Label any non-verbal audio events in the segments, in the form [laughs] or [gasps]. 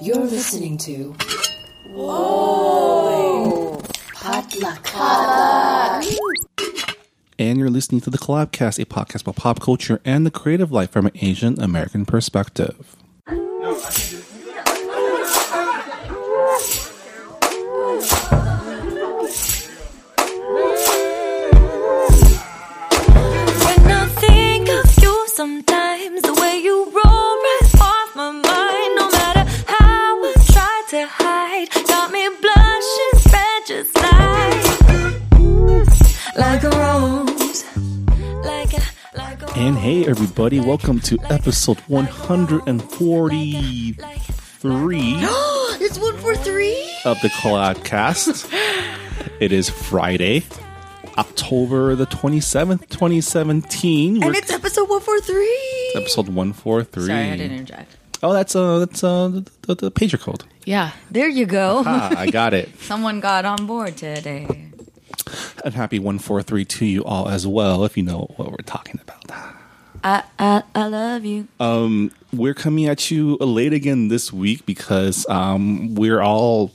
You're listening to. Whoa! Potluck. And you're listening to the Collabcast, a podcast about pop culture and the creative life from an Asian American perspective. And hey, everybody, welcome to episode 143 [gasps] It's one for three. of the Collabcast. [laughs] it is Friday, October the 27th, 2017. And We're- it's episode one for three. episode 143. Sorry, I didn't interject. Oh, that's uh, that's uh, the, the, the pager code. Yeah, there you go. Ah, I got it. [laughs] Someone got on board today. And happy 143 to you all as well, if you know what we're talking about. I I, I love you. Um, We're coming at you late again this week because um, we're all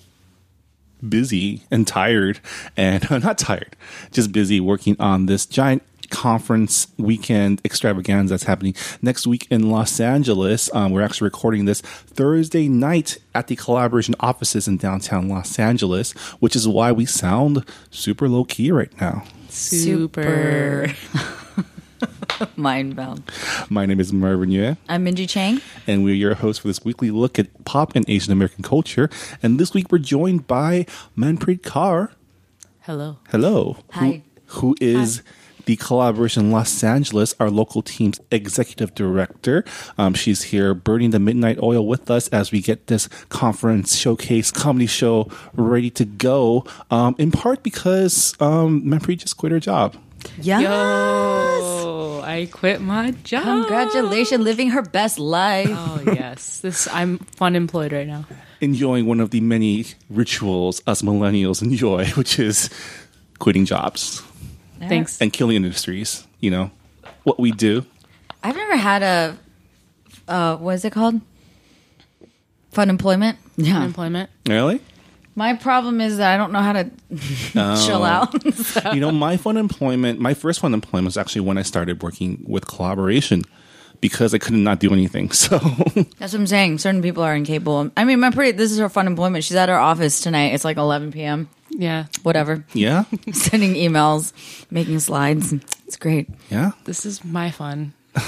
busy and tired, and [laughs] not tired, just busy working on this giant conference weekend extravaganza that's happening next week in Los Angeles. Um, we're actually recording this Thursday night at the collaboration offices in downtown Los Angeles, which is why we sound super low key right now. Super. [laughs] Mind bound. My name is Marvin Yueh. I'm Minji Chang. and we're your host for this weekly look at pop and Asian American culture. And this week we're joined by Manpreet Kaur. Hello. Hello. Hi. Who, who is the collaboration Los Angeles, our local team's executive director. Um, she's here burning the midnight oil with us as we get this conference showcase comedy show ready to go. Um, in part because um, Manpreet just quit her job. Yes. Yo, I quit my job. Congratulations, living her best life. Oh yes, this I'm fun employed right now. enjoying one of the many rituals us millennials enjoy, [laughs] which is quitting jobs Thanks. and killing industries. You know what we do. I've never had a. Uh, what is it called? Fun employment. Yeah. Unemployment. Really? My problem is that I don't know how to [laughs] chill out. [laughs] you know, my fun employment, my first fun employment was actually when I started working with collaboration because I could not do anything. [laughs] So That's what I'm saying. Certain people are incapable. I mean, Manpreet. This is her fun employment. She's at her office tonight. It's like 11 p.m. Yeah, Whatever. yeah, [laughs] Sending emails, making slides. It's great. yeah. this is my fun. [laughs]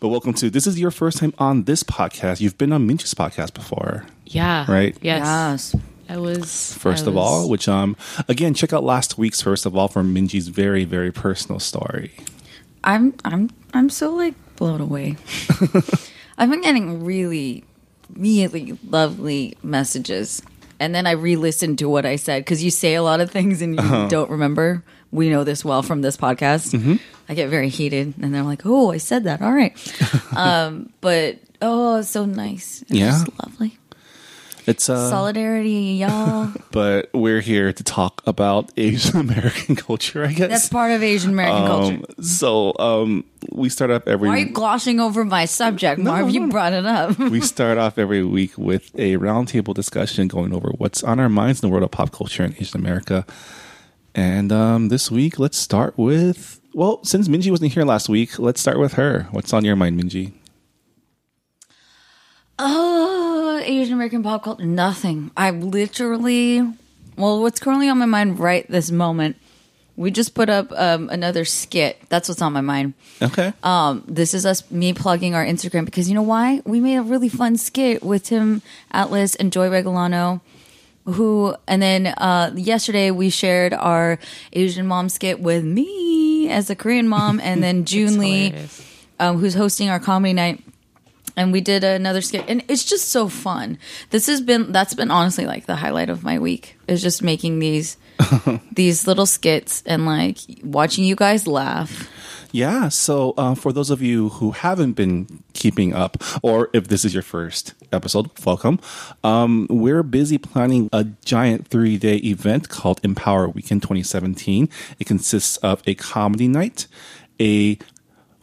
But welcome to this is your first time on this podcast. You've been on Minji's podcast before. Yeah. Right. Yes. Yes. I was First I of was- all, which um again, check out last week's first of all from Minji's very, very personal story. I'm I'm I'm so like blown away. [laughs] I've been getting really, really lovely messages, and then I re-listened to what I said because you say a lot of things and you don't remember. We know this well from this podcast. I get very heated, and they're like, "Oh, I said that. All right." [laughs] um, but oh, so nice. It's Yeah. lovely. It's uh Solidarity, y'all. [laughs] but we're here to talk about Asian American [laughs] culture, I guess. That's part of Asian American culture. Um, so um, we start off every Why are you glossing over my subject, Marv? You brought it up. [laughs] we start off every week with a roundtable discussion going over what's on our minds in the world of pop culture in Asian America. And um, this week, let's start with well, since Minji wasn't here last week, let's start with her. What's on your mind, Minji? Oh, Asian American pop culture. Nothing. I literally, well, what's currently on my mind right this moment, we just put up um, another skit. That's what's on my mind. Okay. Um, this is us, me plugging our Instagram because you know why? We made a really fun skit with Tim Atlas and Joy Regullano. Who and then uh, yesterday we shared our Asian mom skit with me as a Korean mom, and then [laughs] June Lee, um, who's hosting our comedy night and we did another skit and it's just so fun this has been that's been honestly like the highlight of my week is just making these [laughs] these little skits and like watching you guys laugh Yeah. So, uh, for those of you who haven't been keeping up, or if this is your first episode, welcome. Um, we're busy planning a giant three day event called Empower Weekend 2017. It consists of a comedy night, a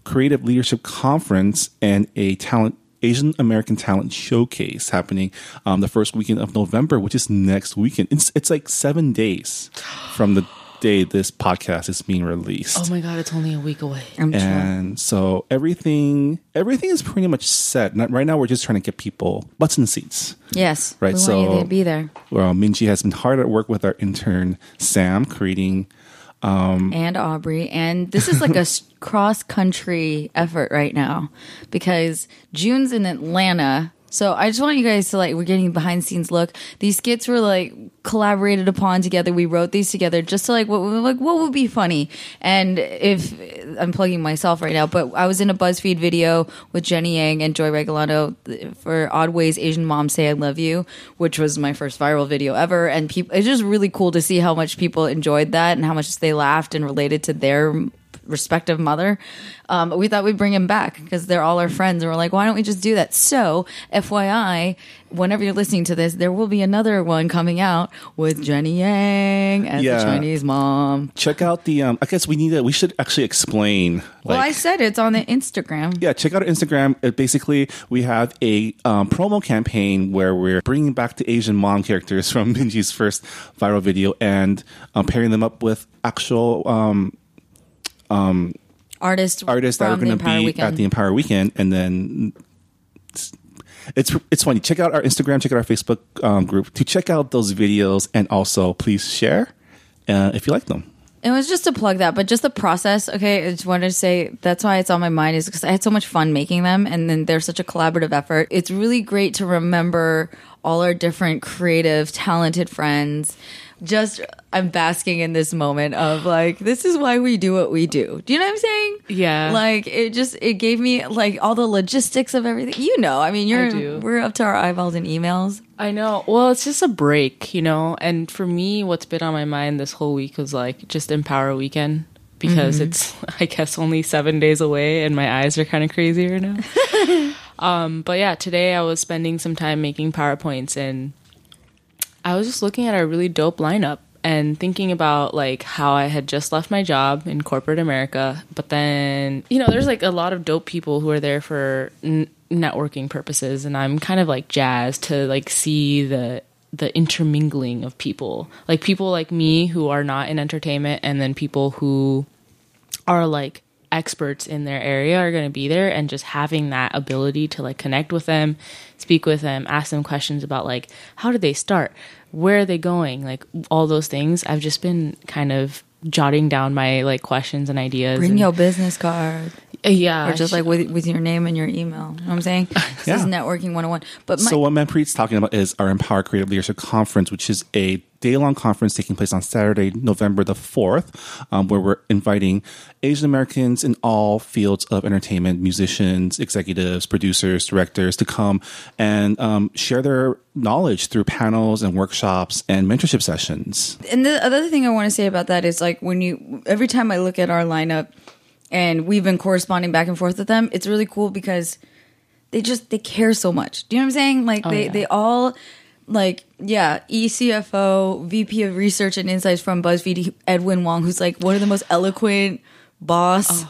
creative leadership conference, and a talent Asian American Talent Showcase happening um, the first weekend of November, which is next weekend. It's it's like seven days from the day this podcast is being released. Oh my god, it's only a week away. I'm sure. and so everything everything is pretty much set. Not, right now, we're just trying to get people butts in seats. Yes. Right, We so- want you to be there. Well, Minji has been hard at work with our intern Sam, creating Um, and Aubrey. And this is like a [laughs] cross country effort right now because June's in Atlanta. So I just want you guys to like, we're getting behind the scenes look. These skits were like collaborated upon together. We wrote these together just to like, what, like, what would be funny? And if I'm plugging myself right now, but I was in a BuzzFeed video with Jenny Yang and Joy Regullano for Odd Ways Asian Moms Say I Love You, which was my first viral video ever. And people, it's just really cool to see how much people enjoyed that and how much they laughed and related to their respective mother. Um, we thought we'd bring him back because they're all our friends, and we're like, why don't we just do that? So, FYI, whenever you're listening to this, there will be another one coming out with Jenny Yang as Yeah. the Chinese mom. check out the. Um, I guess we need to. We should actually explain. Like, well, I said it's on the Instagram. yeah, check out our Instagram. It basically, we have a um, promo campaign where we're bringing back the Asian mom characters from [laughs] Minji's first viral video and um, pairing them up with actual um, Artists, artists that are going to be Weekend. at the Empower Weekend, and then it's it's, it's funny. Check out our Instagram, check out our Facebook um, group to check out those videos, and also please share uh, if you like them. It was just to plug that, but just the process. Okay, I just wanted to say that's why it's on my mind is because I had so much fun making them, and then they're such a collaborative effort. It's really great to remember all our different creative, talented friends. Just I'm basking in this moment of like this is why we do what we do. Do you know what I'm saying? Yeah. Like it just it gave me like all the logistics of everything. You know, I mean, you're do. we're up to our eyeballs in emails. I know. Well, it's just a break, you know. And for me, what's been on my mind this whole week was like just Empower Weekend because mm-hmm. it's, [laughs] I guess, only seven days away, and my eyes are kind of crazy right now. [laughs] um, but yeah, today I was spending some time making PowerPoints, and I was just looking at a really dope lineup and thinking about like how I had just left my job in corporate America, but then you know there's like a lot of dope people who are there for n- networking purposes, and I'm kind of like jazzed to like see the the intermingling of people, like people like me who are not in entertainment, and then people who are like experts in their area are going to be there and just having that ability to like connect with them speak with them ask them questions about like how did they start? Where are they going? Like all those things. I've just been kind of jotting down my like questions and ideas Bring and- your business card. Yeah or just like with with your name and your email. You know what I'm saying? [laughs] This Yeah. is networking 101. But my, so what Manpreet's talking about is our Empower Creative Leadership Conference, which is a day-long conference taking place on Saturday, November the 4th, um, where we're inviting Asian Americans in all fields of entertainment, musicians, executives, producers, directors to come and um, share their knowledge through panels and workshops and mentorship sessions. and the other thing I want to say about that is like when you every time I look at our lineup and we've been corresponding back and forth with them, it's really cool because they just they care so much. Do you know what I'm saying? Like they yeah. they all like yeah, E ECFO, VP of Research and Insights from BuzzFeed, Edwin Wong, who's like one of the most eloquent boss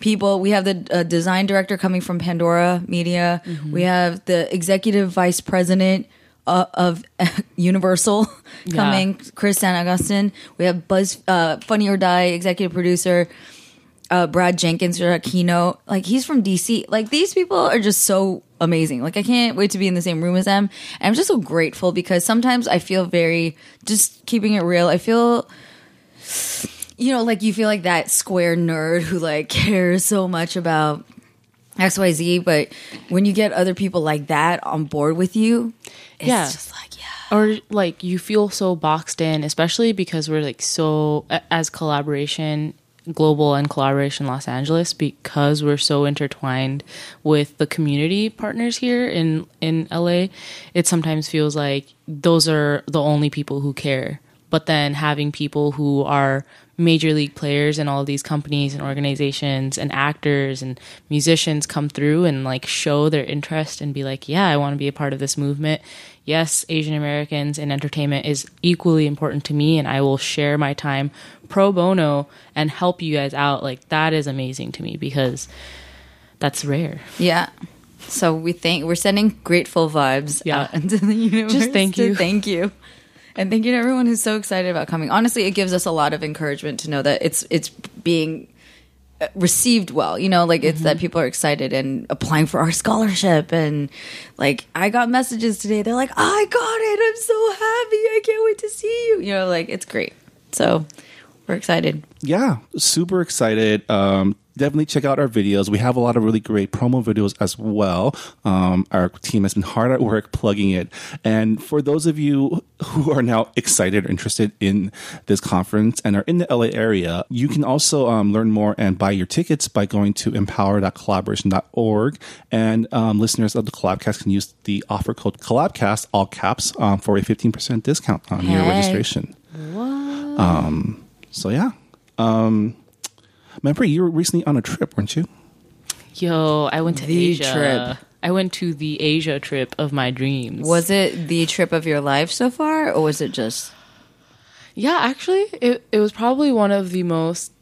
people. We have the uh, design director coming from Pandora Media. We have the executive vice president uh, of [laughs] Universal coming, Chris San Augustin. We have Buzz uh, Funny or Die executive producer. Uh, Brad Jenkins or a keynote, like he's from DC. Like these people are just so amazing. Like I can't wait to be in the same room as them. And I'm just so grateful because sometimes I feel very just keeping it real. I feel you know, like you feel like that square nerd who like [laughs] cares so much about XYZ, but when you get other people like that on board with you, it's Yeah. just like, yeah. or like you feel so boxed in especially because we're like so as collaboration global and collaboration los angeles because we're so intertwined with the community partners here in in la it sometimes feels like those are the only people who care but then having people who are major league players in all these companies and organizations and actors and musicians come through and like show their interest and be like yeah i want to be a part of this movement yes asian americans in entertainment is equally important to me and i will share my time pro bono and help you guys out like that is amazing to me because that's rare Yeah. So we think we're sending grateful vibes Yeah. out [laughs] into the universe. Just thank you. thank you, and thank you to everyone who's so excited about coming. Honestly, it gives us a lot of encouragement to know that it's it's being uh, received well. You know, like it's Mm-hmm. that people are excited and applying for our scholarship, and like I got messages today. They're like, "I got it! I'm so happy! I can't wait to see you." You know, like it's great. So we're excited. yeah, super excited. Um, definitely check out our videos. We have a lot of really great promo videos as well. Um, our team has been hard at work plugging it. And for those of you who are now excited or interested in this conference and are in the LA area, you can also um, learn more and buy your tickets by going to empower.collaboration.org. And um, listeners of the Collabcast can use the offer code Collabcast, all caps, um, for a 15% discount on your Hey. registration. Um, so yeah. Um, remember you were recently on a trip, weren't you? Yo, I went to The Asia. trip. I went to the Asia trip of my dreams. Was it the trip of your life so far, or was it just? Yeah, actually, it it was probably one of the most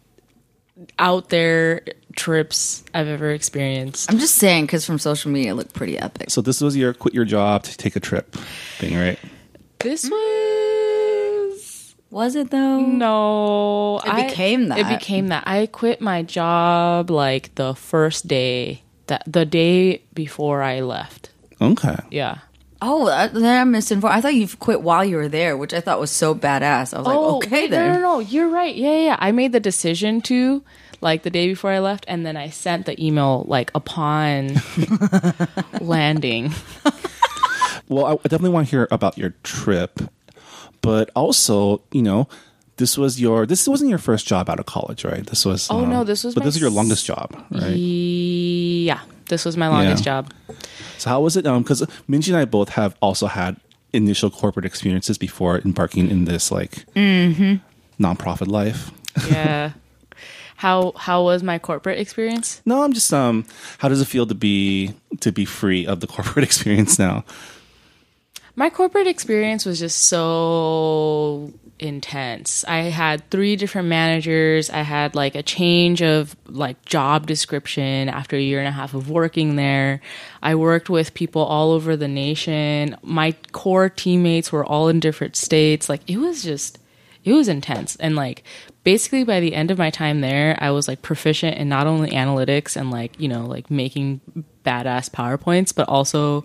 out there trips I've ever experienced. I'm just saying because from social media, it looked pretty epic. So this was your quit your job to take a trip thing, right? This was Was it though? no. It became that. It became that. I quit my job like the first day that the day before I left. Okay. Yeah. Oh, uh, then I'm misinformed. I thought you quit while you were there, which I thought was so badass. I was like, oh, okay then. Oh, No, no, no. You're right. Yeah, yeah, yeah. I made the decision to like the day before I left, and then I sent the email like upon [laughs] landing. Well, I I definitely want to hear about your trip, but also, you know, this was your this wasn't your first job out of college, right? This was Oh, no, this was but this is your longest job, right? Yeah, this was my longest Yeah. job. So how was it? Um, because Minji and I both have also had initial corporate experiences before embarking in this like Mm-hmm. nonprofit life. Yeah. [laughs] how how was my corporate experience? No, I'm just um, how does it feel to be to be free of the corporate [laughs] experience now? My corporate experience was just so intense. I had three different managers. I had like a change of like job description after a year and a half of working there. I worked with people all over the nation. My core teammates were all in different states. Like it was just it was intense and like basically by the end of my time there i was like proficient in not only analytics and like you know like making badass powerpoints but also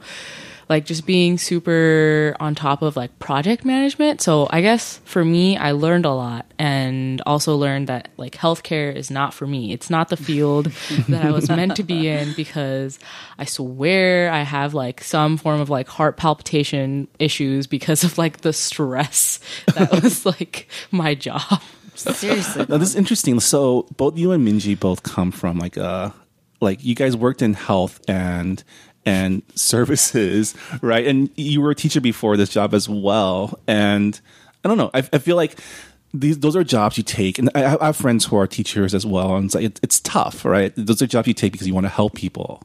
like just being super on top of like project management so i guess for me i learned a lot and also learned that like healthcare is not for me it's not the field [laughs] that i was meant to be in because i swear i have like some form of like heart palpitation issues because of like the stress that [laughs] was like my job Seriously. Now this is interesting. So both you and Minji both come from like uh like you guys worked in health and and services, [laughs] right? And you were a teacher before this job as well. And I don't know. I, I feel like these those are jobs you take, and I, I have friends who are teachers as well. And it's like it, it's tough, right? Those are jobs you take because you want to help people,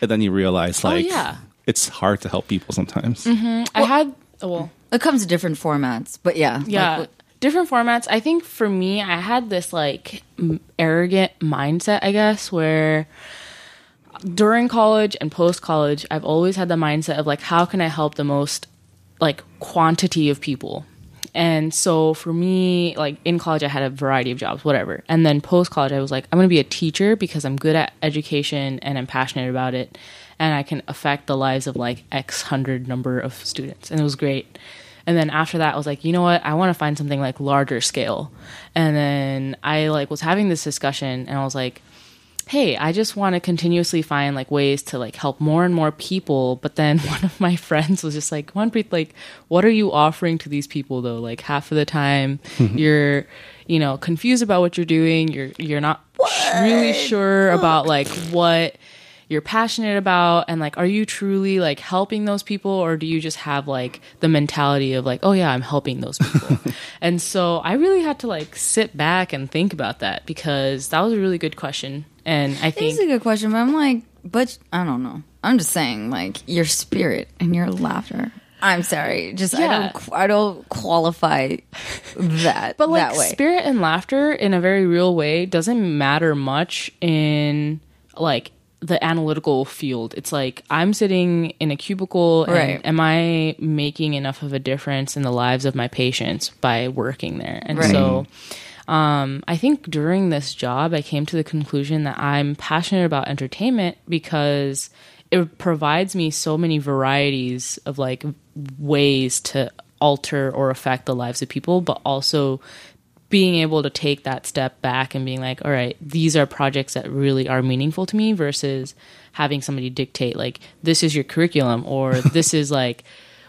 and then you realize oh, like yeah. it's hard to help people sometimes. Mm-hmm. i had oh, well It comes in different formats, but yeah. yeah Like, different formats i think for me i had this like m- arrogant mindset i guess where during college and post college i've always had the mindset of like how can i help the most like quantity of people? And so for me like in college i had a variety of jobs whatever. And then post college i was like i'm going to be a teacher because i'm good at education and i'm passionate about it and i can affect the lives of like x hundred number of students and it was great. And then after that i was like you know what? I want to find something like larger scale. And then i like was having this discussion and i was like hey i just want to continuously find like ways to like help more and more people. But then [laughs] one of my friends was just like Manpreet, like what are you offering to these people though? Like half of the time [laughs] you're you know confused about what you're doing. You're you're not really sure about like what you're passionate about. And like are you truly like helping those people? Or do you just have like the mentality of like oh yeah i'm helping those people? [laughs] And so i really had to like sit back and think about that because that was a really good question and i think It's a good question, but I'm like, but I don't know. I'm just saying, like your spirit and your laughter. I'm sorry, just I don't I don't qualify that but like that way. spirit and laughter in a very real way doesn't matter much in like the analytical field. It's like I'm sitting in a cubicle and Right. am I making enough of a difference in the lives of my patients by working there? And Right. so um, I think during this job, I came to the conclusion that I'm passionate about entertainment because it provides me so many varieties of like ways to alter or affect the lives of people, but also being able to take that step back and being like, all right, these are projects that really are meaningful to me versus having somebody dictate, like, this is your curriculum or [laughs] this is like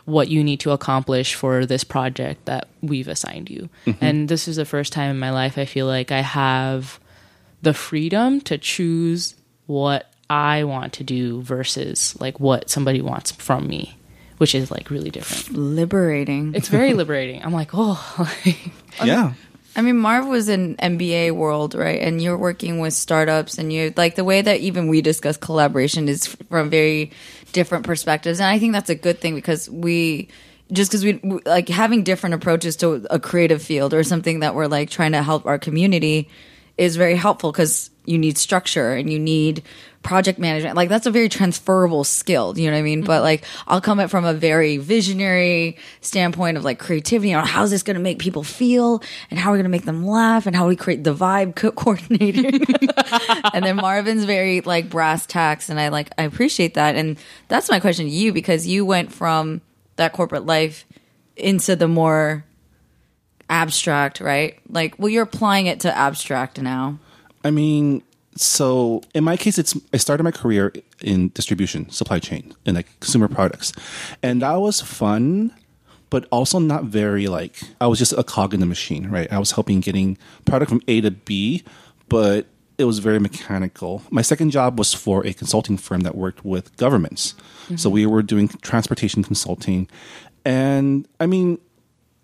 what you need to accomplish for this project that we've assigned you. Mm-hmm. And this is the first time in my life I feel like I have the freedom to choose what I want to do versus like what somebody wants from me, which is like really different. Liberating. It's very liberating. I'm like, oh, [laughs] yeah. I mean, Marv was in MBA world, right? And you're working with startups, and you like the way that even we discuss collaboration is from very different perspectives, and I think that's a good thing because we just because we like having different approaches to a creative field or something that we're like trying to help our community is very helpful because you need structure and you need project management. Like that's a very transferable skill. You know what I mean? But mm-hmm. like I'll come at from a very visionary standpoint of like creativity on how's this going to make people feel and how are we going to make them laugh and how we create the vibe co- [laughs] coordinating. [laughs] and then Marvin's very like brass tacks and I like I appreciate that. And that's my question to you because you went from that corporate life into the more abstract, right? Like, well, you're applying it to abstract now. I mean, so in my case, it's I started my career in distribution, supply chain, in like consumer products, and that was fun, but also not very like I was just a cog in the machine, right? I was helping getting product from A to B, but it was very mechanical. My second job was for a consulting firm that worked with governments, so mm-hmm. we were doing transportation consulting, and I mean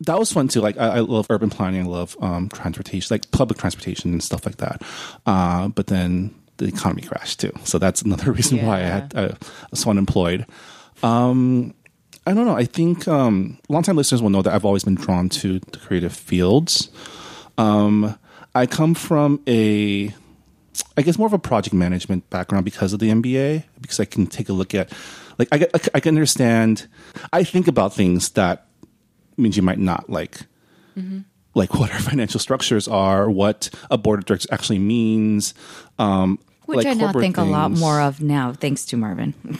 that was fun too. Like I, I love urban planning. I love um, transportation, like public transportation and stuff like that. Uh, but then the economy crashed too, so that's another [laughs] reason why I had uh, I was unemployed. Um, I don't know. I think um, longtime listeners will know that I've always been drawn to the creative fields. Um, I come from a, I guess more of a project management background because of the MBA, because I can take a look at, like I, I, I can understand. I think about things that means you might not like like what our [laughs] financial structures are, what a board of directors actually means. Um, Which like I now think a lot more of now, thanks to Marvin. [laughs]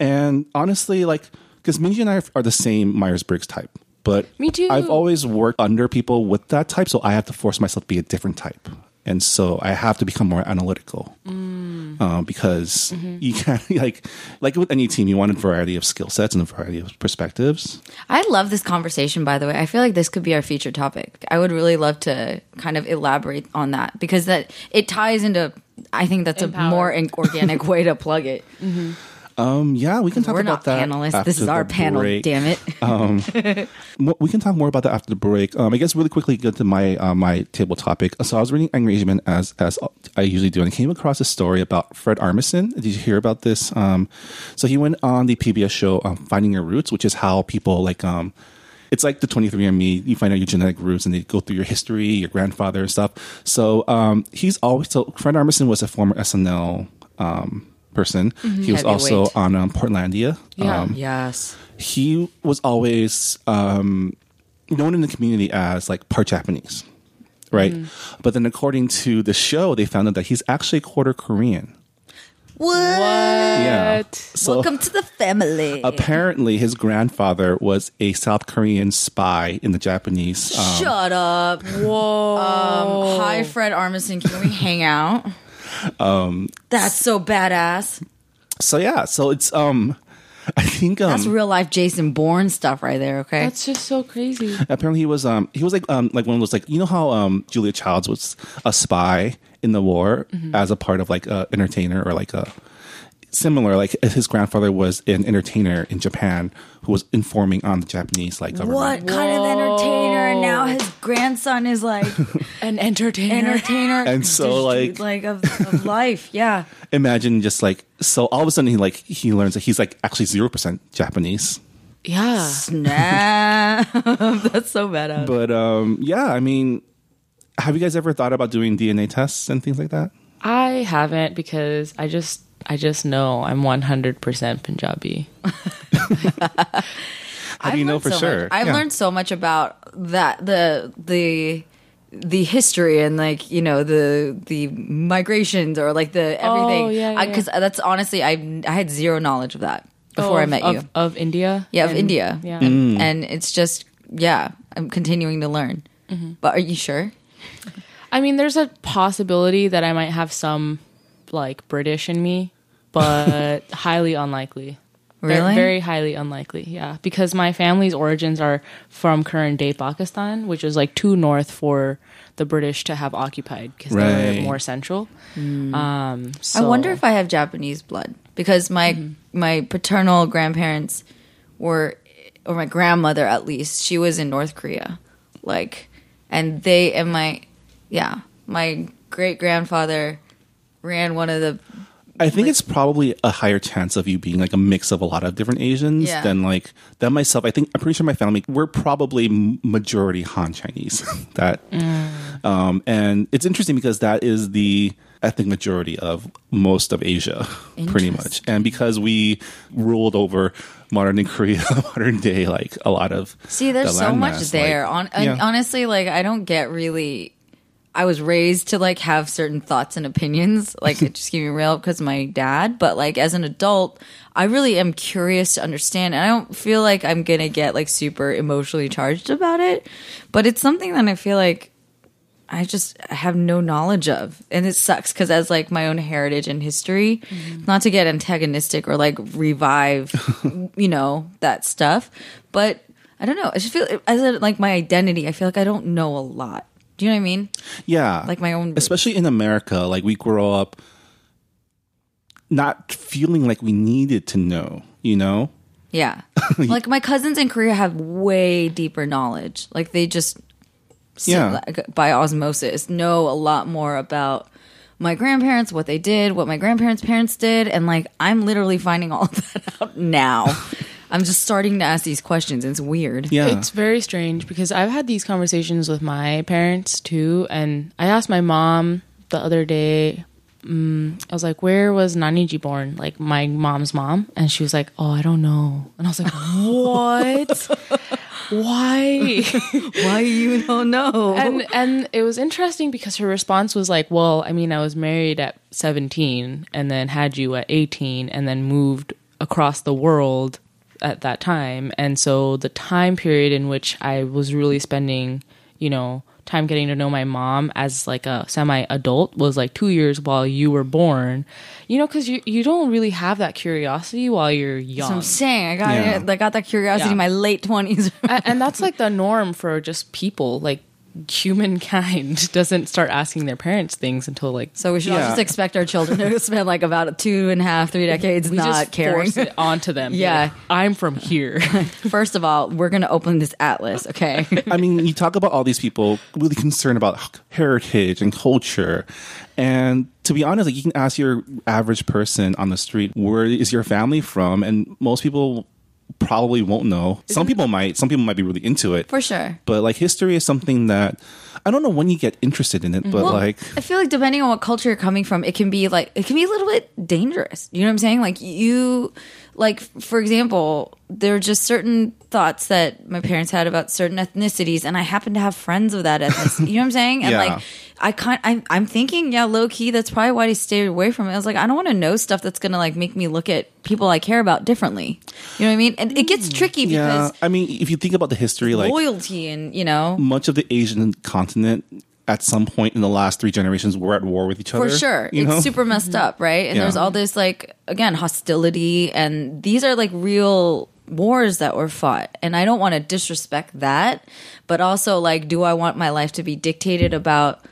And honestly, like because Minji and I are the same Myers Briggs type, but Me too. I've always worked under people with that type, so I have to force myself to be a different type. And so I have to become more analytical Mm. uh, because Mm-hmm. you can't [laughs] like like with any team, you want a variety of skill sets and a variety of perspectives. I love this conversation, by the way. I feel like this could be our feature topic. I would really love to kind of elaborate on that because that it ties into. I think that's Empower. a more organic [laughs] way to plug it. Um, yeah, we can talk We're about not that. panelists. This is our panel. break. Damn it! [laughs] Mo- we can talk more about that after the break. Um, I guess really quickly get to my uh, my table topic. So I was reading engagement as as I usually do, and I came across a story about Fred Armisen. Did you hear about this? Um, so he went on the PBS show um, Finding Your Roots, which is how people like um, it's like the 23andMe. You find out your genetic roots, and they go through your history, your grandfather and stuff. So um, he's always so Fred Armisen was a former SNL um, person. He was also on um, Portlandia. Yeah. Um, yes. he was always um, known in the community as like part Japanese, right? But then, according to the show, they found out that he's actually quarter Korean. What? Yeah. So Welcome to the family. apparently, his grandfather was a South Korean spy in the Japanese. Um, Shut up. Whoa. Um, hi, Fred Armisen. Can we hang out? Um, that's so badass. so yeah, so it's um, I think um, That's real life Jason Bourne stuff right there. Okay. That's just so crazy. apparently he was um he was like um like one of those like you know how um Julia Childs was a spy in the war as a part of like a entertainer or like a similar like his grandfather was an entertainer in Japan who was informing on the Japanese like government. what kind of entertainer? And now his grandson is like [laughs] An entertainer. entertainer, And so, like- like of, of [laughs] life. Yeah. Imagine just like so all of a sudden he like he learns that he's like actually zero percent Japanese. yeah. Snap. [laughs] that's so badass. But um yeah, I mean, have you guys ever thought about doing DNA tests and things like that? I haven't because I just I just know I'm 100% Punjabi. How do you know learned for so sure? much. I've Yeah. learned so much about that the the the history and like you know the the migrations or like the everything. Oh, yeah, yeah, Because that's honestly I I had zero knowledge of that before Oh, I of- met of, you. Of India? Yeah, of And- India. Yeah. Mm. And it's just yeah, I'm continuing to learn. Mm-hmm. But are you sure? I mean, there's a possibility that I might have some like British in me, but [laughs] highly unlikely. Ve- Really? Very highly unlikely, yeah. Because my family's origins are from current day Pakistan, which is like too north for the British to have occupied because they're Right. more central. Um, I wonder if I have Japanese blood because my Mm-hmm. my paternal grandparents were, or my grandmother at least, she was in North Korea, like, and they and my, yeah, my great grandfather ran one of the I think it's probably a higher chance of you being like a mix of a lot of different Asians Yeah. than like than myself. I think I'm pretty sure my family we're probably majority Han Chinese. [laughs] that, um, and it's interesting because that is the ethnic majority of most of Asia, pretty much. And because we ruled over modern day [laughs] Korea, modern day, like a lot of See, there's the so much landmass, there. like- On Yeah. honestly, like I don't get really. I was raised to like have certain thoughts and opinions, like just keep me real, because my dad. But like as an adult, I really am curious to understand, and I don't feel like I'm gonna get like super emotionally charged about it. But it's something that I feel like I just have no knowledge of, and it sucks because as like my own heritage and history, mm-hmm. not to get antagonistic or like revive, [laughs] you know, that stuff, but I don't know. I just feel as a, like my identity. I feel like I don't know a lot. Do you know what I mean? Yeah. Like my own roots. Especially in America, like we grow up not feeling like we needed to know, you know? Yeah. [laughs] like my cousins in Korea have way deeper knowledge. Like they just Yeah. like, by osmosis know a lot more about my grandparents, what they did, what my grandparents' parents did, and like I'm literally finding all of that [laughs] out now. I'm just starting to ask these questions. It's weird. Yeah. It's very strange because I've had these conversations with my parents too, and I asked my mom the other day. Um, I was like, "Where was Naniji born?" Like my mom's mom, and she was like, "Oh, I don't know." And I was like, "What? [laughs] Why?" [laughs] Why you don't know? and and it was interesting because her response was like, "Well, I mean, I was married at 17 and then had you at 18 and then moved across the world at that time. And so the time period in which I was really spending, you know, time getting to know my mom as like a semi-adult was like 2 years while you were born. You know, cuz you you don't really have that curiosity while you're That's young. what I'm saying. I got Yeah. it. I got that curiosity Yeah. in my late twenties. and, and that's like the norm for just people like humankind [laughs] doesn't start asking their parents things until like so we should all just expect our children to [laughs] spend like about two and a half, three decades we not just caring. force it onto them [laughs] Yeah. Like, i'm from here First of all, we're gonna open this atlas, okay? I mean, you talk about all these people really concerned about heritage and culture. And to be honest, like you can ask your average person on the street, where is your family from? And most people probably won't know. Some people might. Some people might be really into it. For sure. But like history is something that I don't know when you get interested in it, but Well, like I feel like depending on what culture you're coming from, it can be like it can be a little bit dangerous. You know what I'm saying? Like you, like for example, there are just certain thoughts that my parents had about certain ethnicities, and I happen to have friends of that ethnicity. you know what I'm saying? And [laughs] Yeah. like I kind, I'm, I'm thinking, yeah, low key. That's probably why I stayed away from it. I was like, I don't want to know stuff that's gonna like make me look at people I care about differently. You know what I mean? And it gets tricky yeah. I mean, if you think about the history, like loyalty and you know. much of the Asian continent at some point in the last three generations were at war with each other. For sure. you It's super messed up, mm-hmm. right? And Yeah. there's all this like again, hostility and these are like real wars that were fought. And I don't want to disrespect that, but also like do I want my life to be dictated about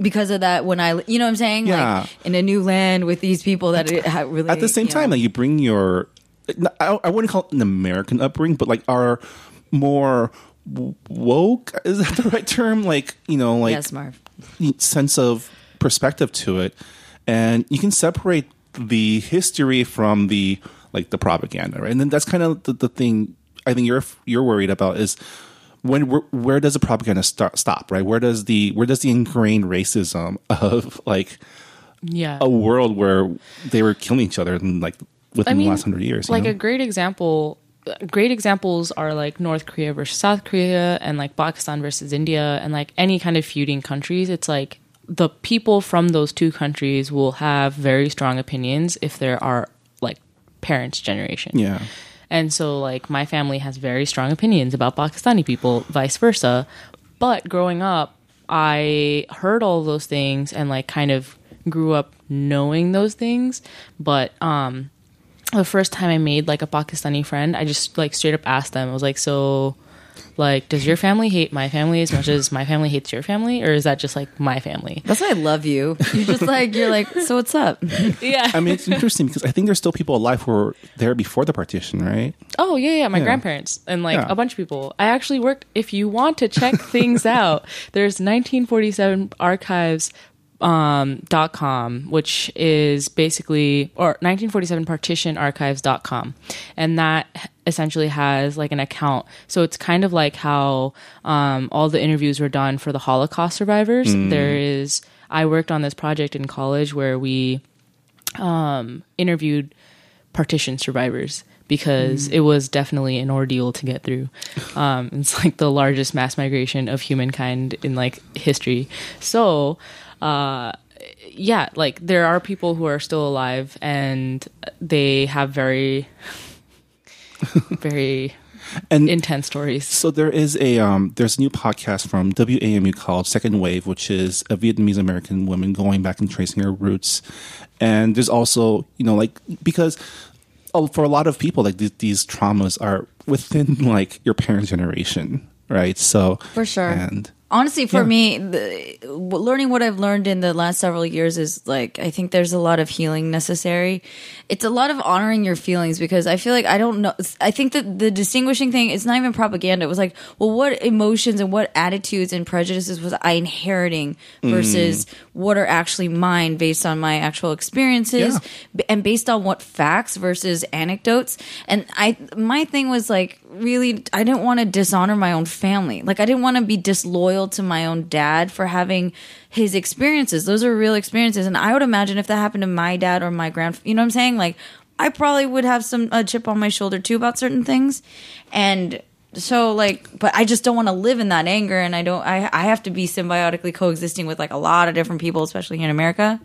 because of that when I you know what I'm saying? Yeah. Like in a new land with these people that it ha- really at the same you time know. that you bring your I, I wouldn't call it an american upbringing but like our more w- woke is that the right term like you know like Yes, Marv. sense of perspective to it and you can separate the history from the like the propaganda right and then that's kind of the, the thing i think you're you're worried about is when where, where does the propaganda start, stop right where does the where does the ingrained racism [laughs] of like yeah. a world where they were killing each other in like within the last hundred years. Like know? a great example, great examples are like North Korea versus South Korea, and like Pakistan versus India, and like any kind of feuding countries. It's like the people from those two countries will have very strong opinions if there are like parents' generation. yeah. And so, like, my family has very strong opinions about Pakistani people, vice versa. But growing up, I heard all those things and, like, kind of grew up knowing those things. But, um, the first time I made, like, a Pakistani friend, I just, like, straight up asked them, I was like, so, like, does your family hate my family as much as my family hates your family? Or is that just, like, my family? That's why I love you. [laughs] You're just like you're like. So what's up? Yeah. I mean, it's interesting because I think there's still people alive who were there before the partition, right? Oh yeah, yeah, my Yeah. grandparents and like Yeah. a bunch of people. I actually worked. If you want to check things [laughs] out, there's 1947 archives um, dot com, which is basically or 1947 partition archives.com and that essentially has like an account. So it's kind of like how um, all the interviews were done for the holocaust survivors. There is i worked on this project in college where we um, interviewed partition survivors because it was definitely an ordeal to get through. Um, it's like the largest mass migration of humankind in like history. So, uh, yeah, like there are people who are still alive and they have very, [laughs] very And intense stories. So there is a um, there's a new podcast from WAMU called Second Wave, which is a Vietnamese American woman going back and tracing her roots. And there's also you know like because oh, for a lot of people like th- these traumas are within [laughs] like your parents' generation, right? So For sure. and Honestly, for Yeah. me, the, learning what I've learned in the last several years is like I think there's a lot of healing necessary. It's a lot of honoring your feelings because I feel like I don't know. I think that the distinguishing thing it's not even propaganda. It was like, well, what emotions and what attitudes and prejudices was I inheriting mm. versus what are actually mine based on my actual experiences Yeah. and based on what facts versus anecdotes. And I, my thing was like, really, I didn't want to dishonor my own family. Like, I didn't want to be disloyal to my own dad for having his experiences. Those are real experiences. And I would imagine if that happened to my dad or my grand, you know what I'm saying? Like, I probably would have some a chip on my shoulder too about certain things. And so like but i just don't want to live in that anger and i don't I, I have to be symbiotically coexisting with like a lot of different people especially here in america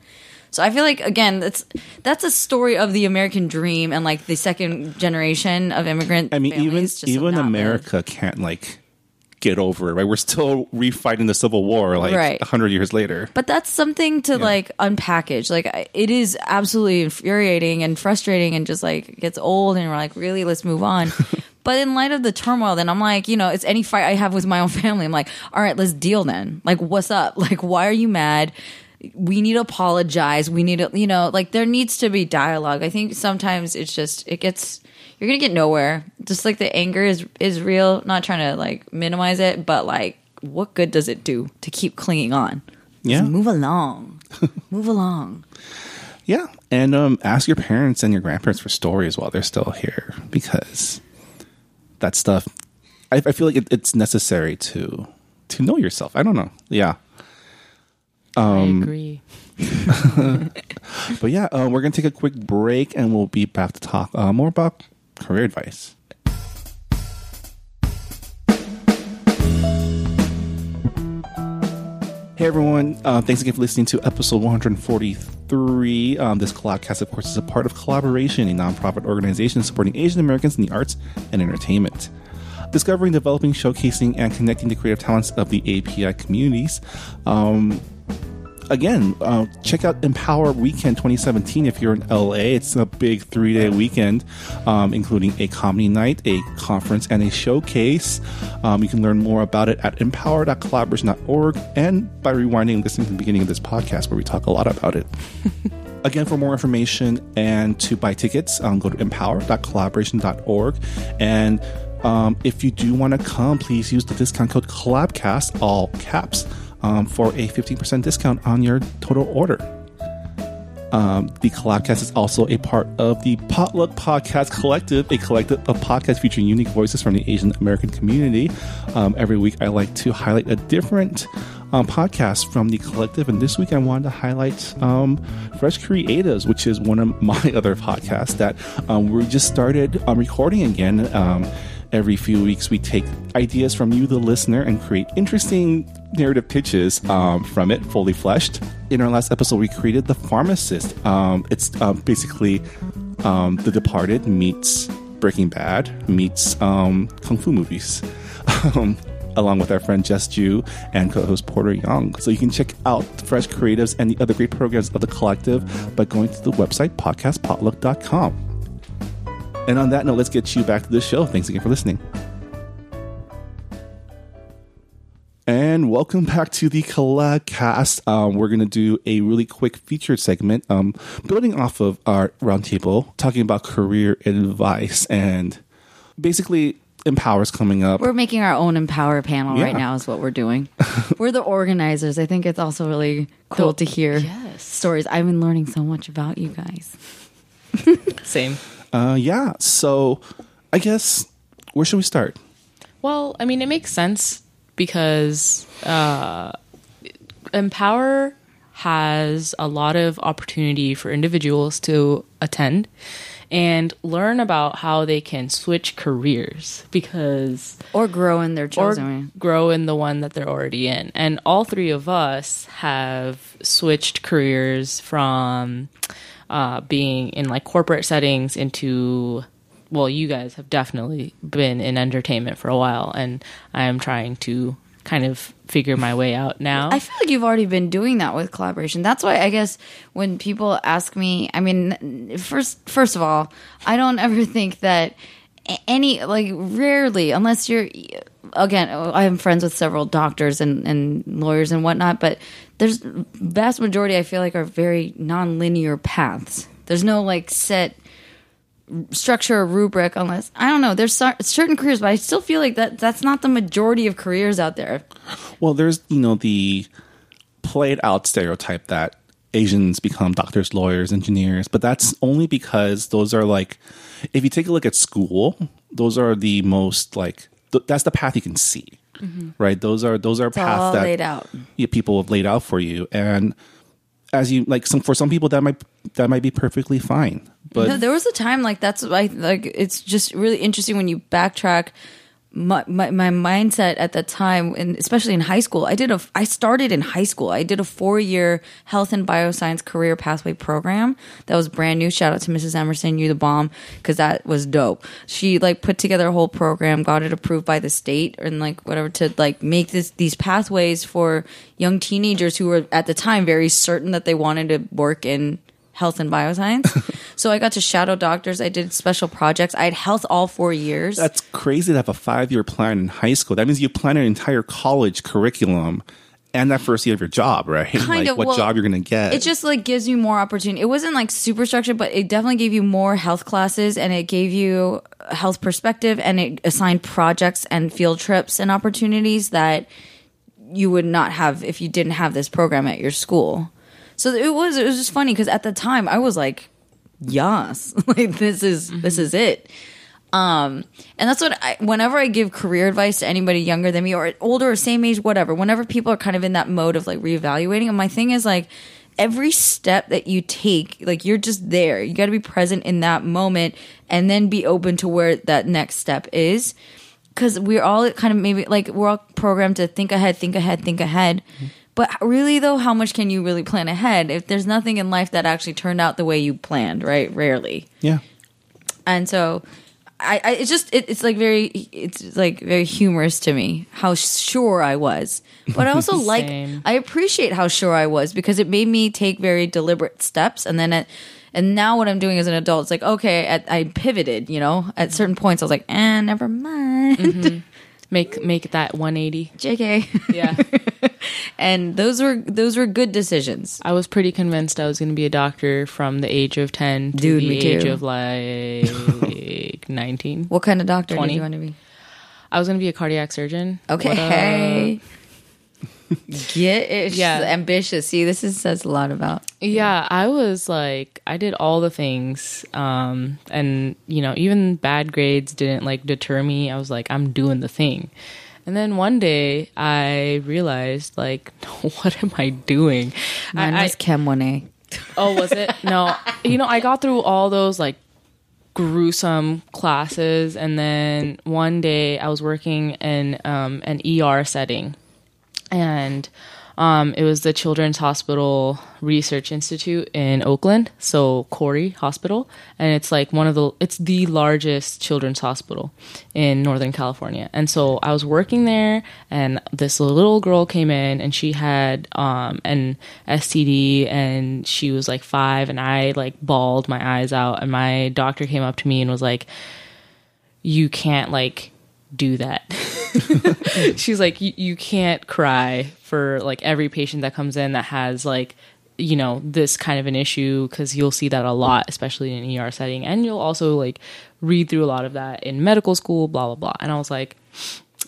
so i feel like again that's that's a story of the american dream and like the second generation of immigrant I mean even even. America can't like get over it, right? We're still refighting the Civil War like Right. a hundred years later. But that's something to like unpackage. Like it is absolutely infuriating and frustrating and just like gets old and we're like, really, let's move on. [laughs] but in light of the turmoil, then I'm like, you know, it's any fight I have with my own family. I'm like, all right, let's deal then. Like, what's up? Like, why are you mad? We need to apologize. We need to, you know, like there needs to be dialogue. I think sometimes it's just, it gets, you're gonna get nowhere. Just like the anger is is real. Not trying to like minimize it, but like, what good does it do to keep clinging on? Yeah. Just move along. [laughs] move along. Yeah, and um, ask your parents and your grandparents for stories while they're still here because that stuff. I, I feel like it, it's necessary to to know yourself. I don't know. Yeah, I agree. [laughs] but yeah, uh, we're gonna take a quick break and we'll be back to talk uh, more about career advice. Hey everyone, uh, thanks again for listening to episode 143. Um, this Collabcast, of course, is a part of Collaboration, a nonprofit organization supporting Asian Americans in the arts and entertainment. Discovering, developing, showcasing, and connecting the creative talents of the API communities. Um, again, uh, check out Empower Weekend 2017 if you're in LA. It's a big three day weekend, um, including a comedy night, a conference, and a showcase. Um, you can learn more about it at empower.collaboration.org and by rewinding and listening to the beginning of this podcast where we talk a lot about it. [laughs] Again, for more information and to buy tickets, um, go to empower.collaboration.org. And um, if you do want to come, please use the discount code COLLABCAST, all caps, um, for a 15% discount on your total order. Um, the Collabcast is also a part of the Potluck Podcast Collective, a collective of podcasts featuring unique voices from the Asian American community. Um, every week, I like to highlight a different um, podcast from the collective, and this week I wanted to highlight um, Fresh Creatives, which is one of my [laughs] other podcasts that um, we just started um, recording again. Every few weeks, we take ideas from you, the listener, and create interesting narrative pitches um, from it, fully fleshed. In our last episode, we created The Pharmacist. Um, it's um, basically um, The Departed meets Breaking Bad meets um, Kung Fu movies. [laughs] Um, along with our friend Jess Ju and co-host Porter Young. So you can check out Fresh Creatives and the other great programs of the collective by going to the website podcastpotluck.com. And on that note, let's get you back to the show. Thanks again for listening. And welcome back to the Collabcast. Um, we're going to do a really quick featured segment, um, building off of our roundtable, talking about career advice and basically empowers coming up. We're making our own Empower panel right now, is what we're doing. [laughs] we're the organizers. I think it's also really cool to hear yes. stories. I've been learning so much about you guys. [laughs] [laughs] Same. Uh, yeah. So I guess where should we start? Well, I mean, it makes sense because uh, Empower has a lot of opportunity for individuals to attend and learn about how they can switch careers because Or grow in their or chosen. grow in the one that they're already in. And all three of us have switched careers from uh, being in like corporate settings into well, you guys have definitely been in entertainment for a while, and I am trying to kind of figure my way out now. I feel like you've already been doing that with collaboration. That's why I guess when people ask me, I mean, first first of all, I don't ever think that any like rarely unless you're again i am friends with several doctors and, and lawyers and whatnot but there's vast majority i feel like are very non-linear paths there's no like set structure or rubric unless i don't know there's certain careers but i still feel like that that's not the majority of careers out there Well, there's you know the played out stereotype that Asians become doctors, lawyers, engineers, but that's only because those are like if you take a look at school, those are the most like th- that's the path you can see. Mm-hmm. Right? Those are those are paths all that laid out. yeah, people have laid out for you and as you like some for some people that might that might be perfectly fine. But no, there was a time like that's why like it's just really interesting when you backtrack. My, my, my mindset at that time and especially in high school i did a i started in high school. I did a four year health and bioscience career pathway program that was brand new. Shout out to mrs emerson you the bomb because that was dope. She like put together a whole program got it approved by the state and like whatever to like make this these pathways for young teenagers who were at the time very certain that they wanted to work in health and bioscience. [laughs] so I got to shadow doctors. I did special projects. I had health all four years. that's crazy to have a five year plan in high school. That means you plan an entire college curriculum and that first year of your job, right? Kind like of, what well, job you're gonna get. it just like gives you more opportunity. It wasn't like super structured, but it definitely gave you more health classes and it gave you a health perspective and it assigned projects and field trips and opportunities that you would not have if you didn't have this program at your school. So it was it was just funny because at the time I was like, yes, [laughs] like this is this is it. Um, and that's what I, whenever I give career advice to anybody younger than me or older or same age, whatever, whenever people are kind of in that mode of like reevaluating, and my thing is like, every step that you take, like you're just there. You got to be present in that moment and then be open to where that next step is. Cause we're all kind of maybe like we're all programmed to think ahead, think ahead, think ahead. But really though, how much can you really plan ahead if there's nothing in life that actually turned out the way you planned, right? Rarely. Yeah. and so I, I it's just it, it's like very it's like very humorous to me how sure I was, but I also [laughs] like I appreciate how sure I was because it made me take very deliberate steps, and then it, and now what I'm doing as an adult, it's like okay, at, I pivoted, you know, at certain points I was like, eh, never mind, [laughs] make make that 180. Jk, Yeah. [laughs] and those were those were good decisions. I was pretty convinced I was going to be a doctor from the age of 10 to Dude, the age too. of like [laughs] 19. What kind of doctor 20. did you want to be? I was going to be a cardiac surgeon. Okay, Get it. Yeah. Ambitious. See, this is, says a lot about. Yeah, I was like, I did all the things. Um, and, you know, even bad grades didn't like deter me. I was like, I'm doing the thing. And then one day I realized, like, [laughs] what am I doing? Mine I, was I- Chem 1A. oh, was it? [laughs] No. You know, I got through all those like gruesome classes. And then one day I was working in um, an ER setting. And um, it was the Children's Hospital Research Institute in Oakland, so CHORI Hospital, and it's like one of the it's the largest children's hospital in Northern California. And so I was working there, and this little girl came in, and she had um, an STD, and she was like five, and I like bawled my eyes out, and my doctor came up to me and was like, "You can't like." Do that. [laughs] She's like you, can't cry for like every patient that comes in that has like you know this kind of an issue because you'll see that a lot especially in an er setting. And you'll also like read through a lot of that in medical school blah blah blah. And i was like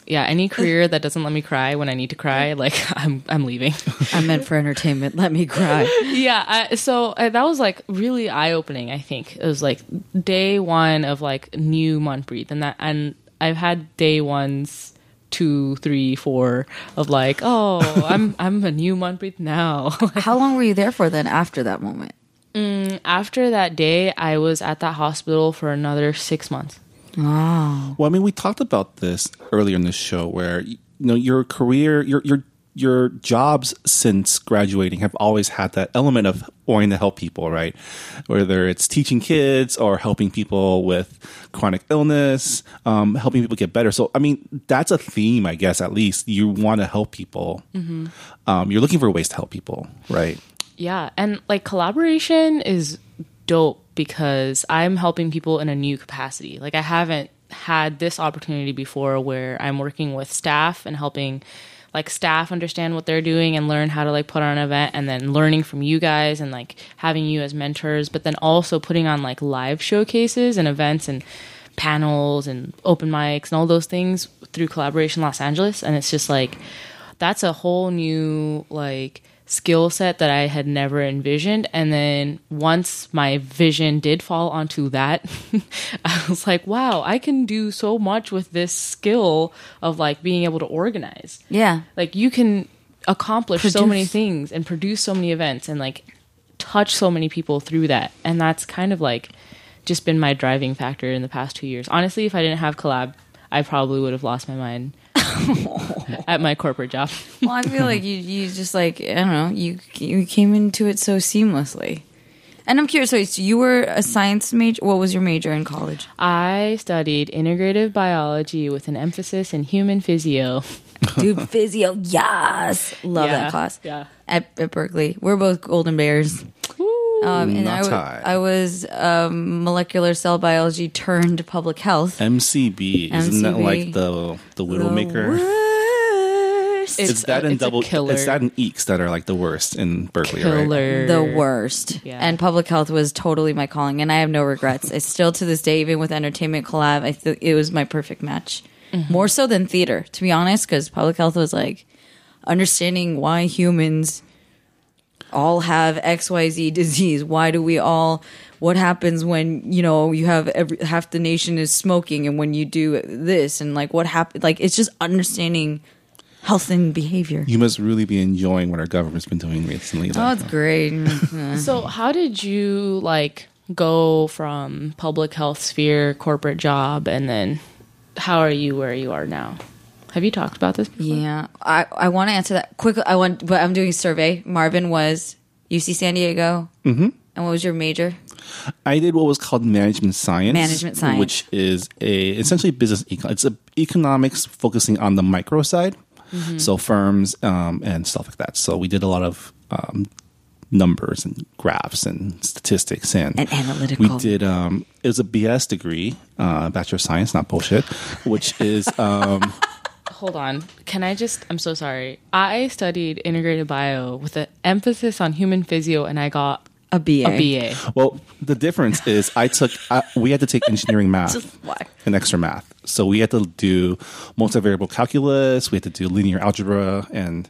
yeah any career that doesn't let me cry when i need to cry like [laughs] i'm i'm leaving. [laughs] I'm meant for entertainment. Let me cry. yeah I, so uh, that was like really eye-opening i think. It was like day one of like new month breathe and that and i've had day ones two three four of like oh [laughs] i'm i'm a new month breathe now [laughs] How long were you there for then after that moment? Mm, after that day i was at that hospital for another six months Oh. Well, I mean, we talked about this earlier in the show, where you know your career, your your your jobs since graduating have always had that element of wanting to help people, right? Whether it's teaching kids or helping people with chronic illness, um, helping people get better. So, I mean, that's a theme, I guess. At least you want to help people. Um, you're looking for ways to help people, right? Yeah, and like collaboration is dope because I'm helping people in a new capacity. Like I haven't had this opportunity before where I'm working with staff and helping like staff understand what they're doing and learn how to like put on an event and then learning from you guys and like having you as mentors, but then also putting on like live showcases and events and panels and open mics and all those things through collaboration Los Angeles. And it's just like that's a whole new like skill set that I had never envisioned. And then once my vision did fall onto that, [laughs] I was like, wow, I can do so much with this skill of like being able to organize. Yeah. Like you can accomplish so many things and produce so many events and like touch so many people through that. And that's kind of like just been my driving factor in the past two years. Honestly, if I didn't have collab, I probably would have lost my mind [laughs] at my corporate job. [laughs] Well, I feel like you you just like I don't know you you came into it so seamlessly. And I'm curious. So you were a science major. What was your major in college? I studied integrative biology with an emphasis in human physio. [laughs] Dude, physio. Yes, love Yeah, that class. yeah. At, at Berkeley, we're both Golden Bears. Um, and I, Not wa- I. I was um, molecular cell biology turned public health. MCB isn't that MCB. like the the Widowmaker? Worst. It's, that and it's a double. killer. It's that and EECS that are like the worst in Berkeley, right? killer. the worst. Yeah. And public health was totally my calling, and I have no regrets. [laughs] I still to this day, even with entertainment collab, I th- it was my perfect match. More so than theater, to be honest, because public health was like understanding why humans all have XYZ disease. Why do we all? What happens when you know you have every half the nation is smoking, and when you do this, and like what happened? Like it's just understanding health and behavior. You must really be enjoying what our government's been doing recently. Oh, it's great. [laughs] So, how did you like go from public health sphere, corporate job, and then how are you where you are now? Have you talked about this? Before? Yeah, I, I want to answer that quickly. I want, but I'm doing a survey. Marvin was UC San Diego, mm-hmm. and what was your major? I did what was called management science. Management science. which is a essentially business econ. It's a economics focusing on the micro side, Mm-hmm. so firms um, and stuff like that. So we did a lot of um, numbers and graphs and statistics and, And analytical. We did. Um, it was a BS degree, uh, Bachelor of Science, not bullshit, which is. Um, [laughs] Hold on. Can I just? I'm so sorry. I studied integrated bio with an emphasis on human physio, and I got A BA. A BA. Well, the difference is I took I, we had to take engineering math Why? and extra math. So we had to do multivariable calculus, we had to do linear algebra, and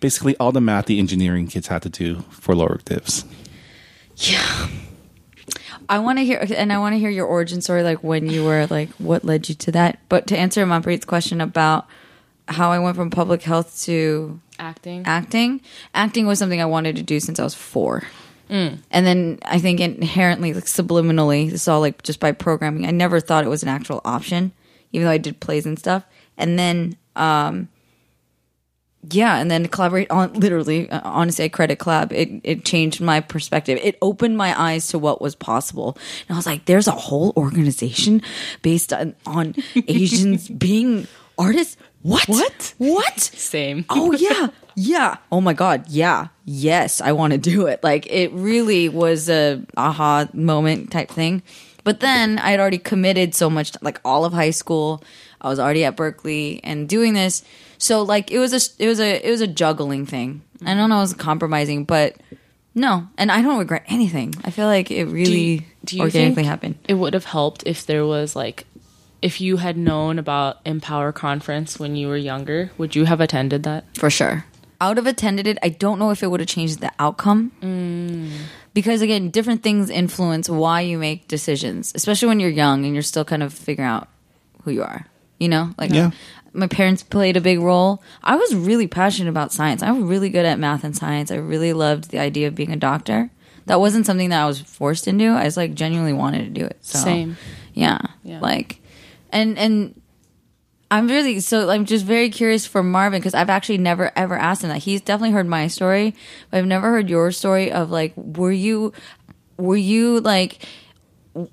basically all the math the engineering kids had to do for lower divs. Yeah. I want to hear, and I want to hear your origin story, like when you were like, what led you to that. But to answer Manpreet's question about how I went from public health to Acting. acting, acting was something I wanted to do since I was four. And then I think inherently, like subliminally, this all like just by programming. I never thought it was an actual option, even though I did plays and stuff. And then, um, yeah, and then collaborate on literally, uh, honestly, I credit collab. It it changed my perspective. It opened my eyes to what was possible, and I was like, "There's a whole organization based on on Asians [laughs] being artists." What? What? What? Same. oh [laughs] yeah. Yeah. Oh my god. Yeah. Yes i want to do it. Like it really was a aha moment type thing. But then i had already committed so much like all of high school. I was already at berkeley and doing this. So like it was a it was a it was a juggling thing. I don't know it was compromising but no. And i don't regret anything. I feel like it really do you organically think happened. It would have helped if there was like, if you had known about Empower Conference when you were younger. Would you have attended that? for sure. I would have attended it. I don't know if it would have changed the outcome. Mm. Because again, different things influence why you make decisions, especially when you're young and you're still kind of figuring out who you are. You know, like Yeah. my parents played a big role. I was really passionate about science. I was really good at math and science. I really loved the idea of being a doctor. That wasn't something that I was forced into. I just like genuinely wanted to do it. So Same. yeah. Yeah. Like and and I'm really so I'm just very curious for Marvin because I've actually never ever asked him that. He's definitely heard my story, but I've never heard your story of like were you were you like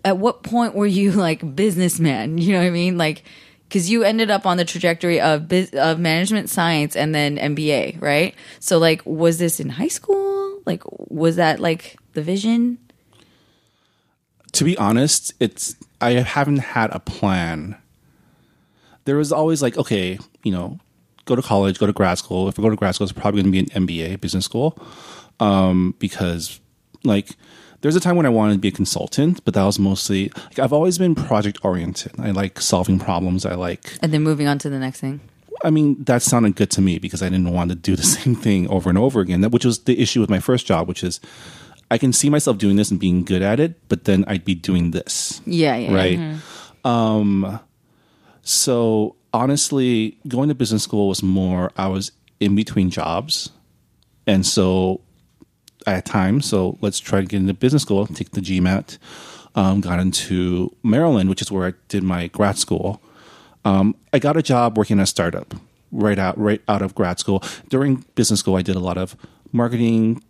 at what point were you like businessman? You know what I mean? Like because you ended up on the trajectory of of management science and then MBA, right? So like was this in high school? Like was that like the vision? To be honest, it's I haven't had a plan. There was always like, okay, you know, go to college, go to grad school. If I go to grad school, it's probably going to be an MBA, business school, um, because like there's a time when I wanted to be a consultant, but that was mostly like I've always been project oriented. I like solving problems. I like And then moving on to the next thing. I mean, that sounded good to me because I didn't want to do the [laughs] same thing over and over again. That which was the issue with my first job, which is I can see myself doing this and being good at it, but then I'd be doing this, Yeah, yeah. right? Um, so honestly, going to business school was more I was in between jobs, and so I had time. So let's try to get into business school, take the GMAT. Um, got into Maryland, which is where I did my grad school. Um, I got a job working at a startup right out right out of grad school. During business school, I did a lot of marketing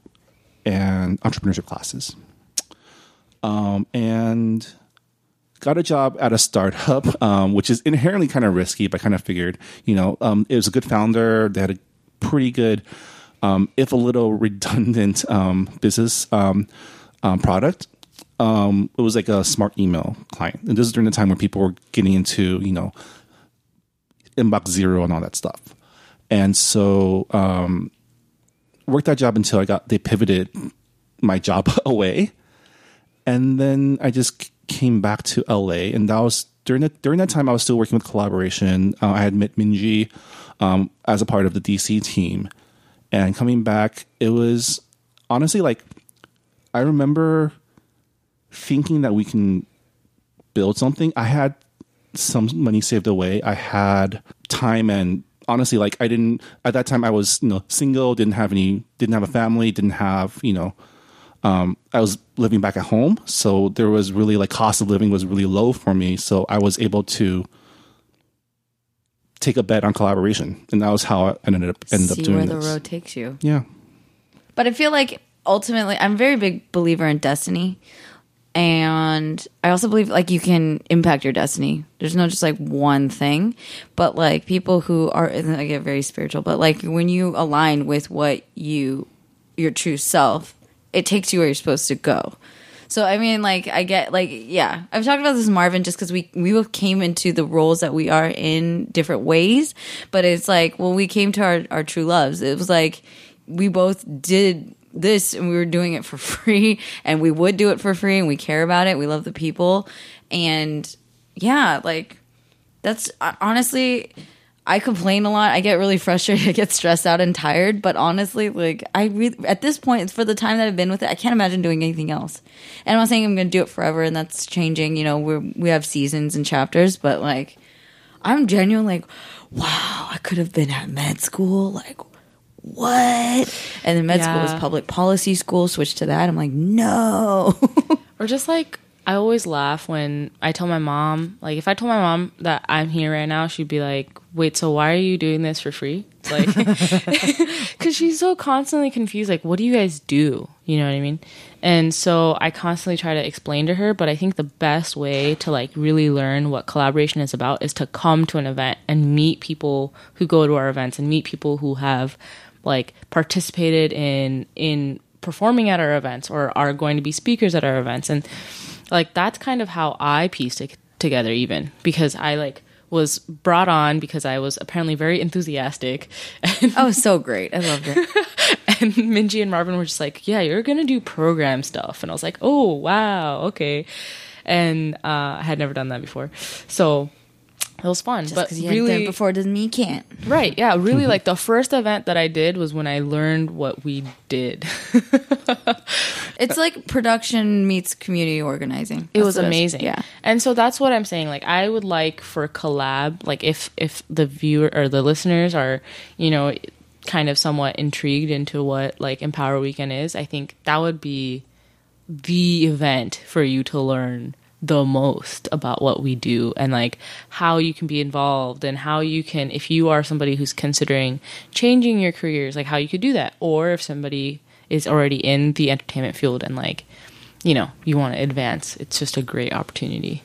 and entrepreneurship classes, um, and got a job at a startup, [laughs] um, which is inherently kind of risky. But I kind of figured, you know, um, it was a good founder. They had a pretty good, um, if a little [laughs] redundant, um, business um, product. It was like a smart email client, and this is during the time when people were getting into, you know, inbox zero and all that stuff. And so, worked that job until I got they pivoted my job [laughs] away, and then I just came back to LA, and that was during that during that time I was still working with collaboration. Uh, I had met Minji um, as a part of the DC team, and coming back, it was honestly like I remember thinking that we can build something. I had some money saved away. I had time and honestly like I didn't at that time I was, you know, single, didn't have any didn't have a family, didn't have, you know, um I was living back at home, so there was really like cost of living was really low for me, so I was able to take a bet on collaboration, and that was how I ended up ended See up doing where the this. road takes you. Yeah. But I feel like ultimately, I'm a very big believer in destiny. And I also believe like you can impact your destiny. There's no just like one thing, but like people who are, I get very spiritual, but like when you align with what you, your true self, it takes you where you're supposed to go. So I mean, like I get like yeah, I've talked about this Marvin just because we we came into the roles that we are in different ways, but it's like when we came to our our true loves, it was like we both did this and we were doing it for [laughs] free and we would do it for free and we care about it. We love the people. And yeah, like that's uh, honestly I complain a lot. I get really [laughs] frustrated. I get stressed out and tired. But honestly, like I really at this point, for the time that I've been with it, I can't imagine doing anything else. And I'm not saying I'm going to do it forever, and that's changing. You know, we we have seasons and chapters, but like I'm genuinely like, wow, I could have been at med school. Like what? And then med school was public policy school. Switched to that. I'm like, no. [laughs] Or just like I always laugh when I tell my mom, like if I told my mom that I'm here right now, she'd be like, "Wait, so why are you doing this for free?" Like [laughs] [laughs] cuz she's so constantly confused like, "What do you guys do?" You know what I mean? And so I constantly try to explain to her, but I think the best way to like really learn what collaboration is about is to come to an event and meet people who go to our events and meet people who have like participated in in performing at our events or are going to be speakers at our events. And like that's kind of how i pieced it together even because i like was brought on because i was apparently very enthusiastic. And, [laughs] oh, so great. I loved it. [laughs] and minji and marvin were just like yeah you're gonna do program stuff. And i was like oh wow okay. And uh, i had never done that before. So it was fun Just but you really it before doesn't mean you can't. Right. Yeah. Really, [laughs] like the first event that I did was when I learned what we did. [laughs] It's like production meets community organizing. it That's was amazing. Yeah. And so that's what I'm saying. Like I would like for collab, like if if the viewer or the listeners are, you know, kind of somewhat intrigued into what like Empower Weekend is, I think that would be the event for you to learn the most about what we do and like how you can be involved and how you can if you are somebody who's considering changing your careers like how you could do that or if somebody is already in the entertainment field and like you know you want to advance it's just a great opportunity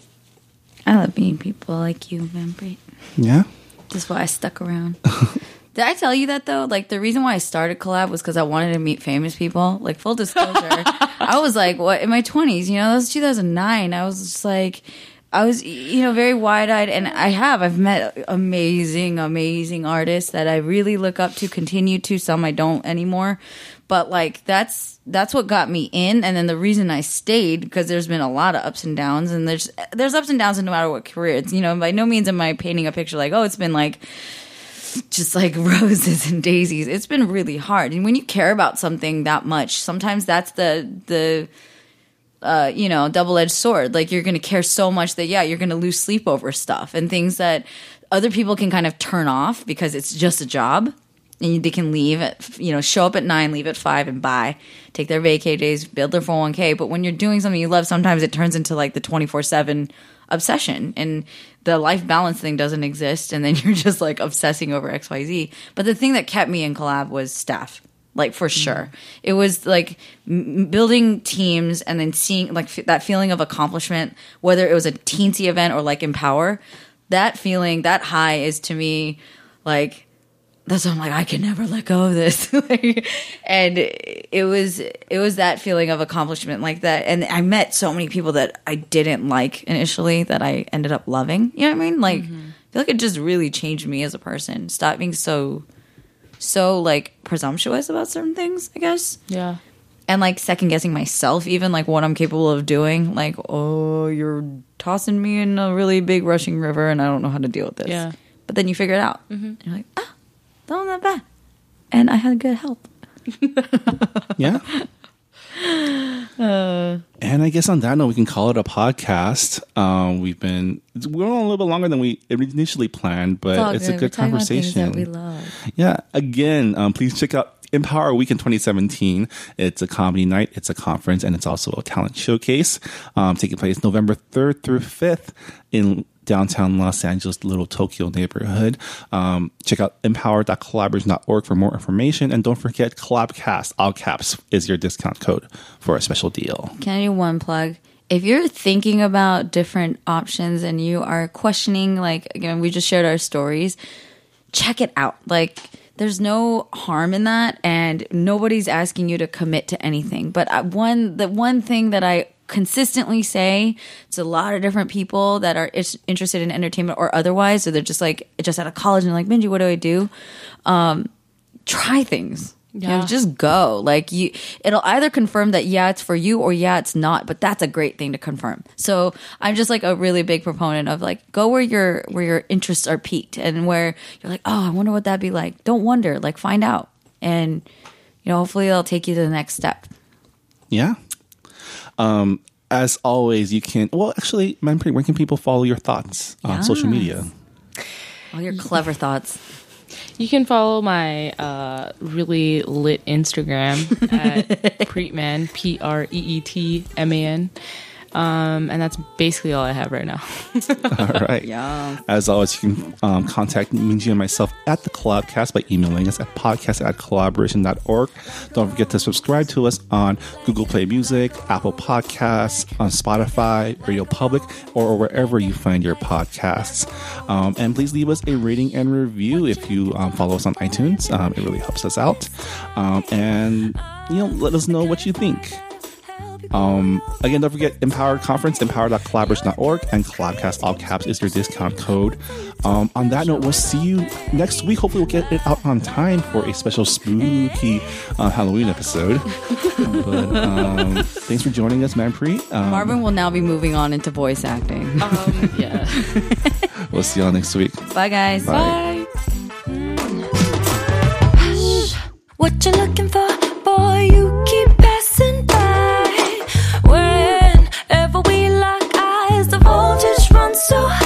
I love meeting people like you, Manpreet. Yeah. That's why I stuck around. [laughs] Did I tell you that though? Like the reason why I started collab was because I wanted to meet famous people. Like full disclosure, [laughs] I was like, what in my twenties? You know, that was 2009. I was just like, I was you know very wide eyed, and I have I've met amazing, amazing artists that I really look up to. Continue to some I don't anymore, but like that's that's what got me in, and then the reason I stayed because there's been a lot of ups and downs, and there's there's ups and downs in no matter what career. It's you know by no means am I painting a picture like oh it's been like [laughs] just like roses and daisies. It's been really hard. And when you care about something that much, sometimes that's the the uh, you know, double-edged sword. Like you're going to care so much that yeah, you're going to lose sleep over stuff and things that other people can kind of turn off because it's just a job. And they can leave at you know, show up at 9, leave at 5 and buy, take their vacay days, build their 401k, but when you're doing something you love, sometimes it turns into like the 24/7 obsession. And the life balance thing doesn't exist and then [laughs] you're just like obsessing over xyz but the thing that kept me in collab was staff like for mm-hmm. sure. It was like m- building teams and then seeing like f- that feeling of accomplishment whether it was a teensy event or like empower that feeling that high is to me like that's why I'm like I can never let go of this. [laughs] Like, and it was it was that feeling of accomplishment like that. And I met so many people that I didn't like initially that I ended up loving. You know what I mean? Like I feel like it just really changed me as a person. Stop being so so like presumptuous about certain things, I guess. yeah And like second guessing myself, even like what I'm capable of doing. Like, oh, you're tossing me in a really big rushing river and I don't know how to deal with this. Yeah. But then you figure it out. And you're like, ah, not that bad. And I had good help. [laughs] Yeah. and I guess on that note, we can call it a podcast. Um, we've been we're on a little bit longer than we initially planned, but it's, a good conversation. we love. Yeah. Again, um, please check out Empower Weekend 2017. It's a comedy night, it's a conference, and it's also a talent showcase um, taking place November 3rd through 5th in downtown Los Angeles, Little Tokyo neighborhood. Um, check out empower.collaboration.org for more information. And don't forget Collabcast, all caps, is your discount code for a special deal. Can I do one plug? If you're thinking about different options and you are questioning, like, again, we just shared our stories, check it out. Like, there's no harm in that, and nobody's asking you to commit to anything. But one, the one thing that I consistently say to a lot of different people that are is- interested in entertainment or otherwise, or they're just like just out of college and they're like, Minji, what do I do? Um, try things. You know, Yeah. just go. Like you, it'll either confirm that yeah, it's for you, or yeah, it's not. But that's a great thing to confirm. So I'm just like a really big proponent of like go where your where your interests are peaked and where you're like, oh, I wonder what that'd be like. Don't wonder, like find out, and you know, hopefully it'll take you to the next step. Yeah. Um, as always, you can. Well, actually, Manpreet, where can people follow your thoughts on social media? All your clever thoughts. You can follow my uh, really lit Instagram [laughs] at Preetman, P R E E T M A N. Um, and that's basically all I have right now. [laughs] All right. Yeah. As always, you can um, contact Minji and myself at the Collabcast by emailing us at podcast at collaboration.org. Don't forget to subscribe to us on Google Play Music, Apple Podcasts, on Spotify, Radio Public, or wherever you find your podcasts. Um, and please leave us a rating and review if you um, follow us on iTunes. Um, it really helps us out. Um, and, you know, let us know what you think. Um, again, don't forget Empower Conference, empower.collaboration.org, and Collabcast, all caps, is your discount code. Um, on that note, we'll see you next week. Hopefully, we'll get it out on time for a special spooky uh, Halloween episode. [laughs] but um, thanks for joining us, Manpreet. Um, Marvin will now be moving on into voice acting. Um, yeah. [laughs] we'll see y'all next week. Bye, guys. Bye. What you looking for, boy? You keep so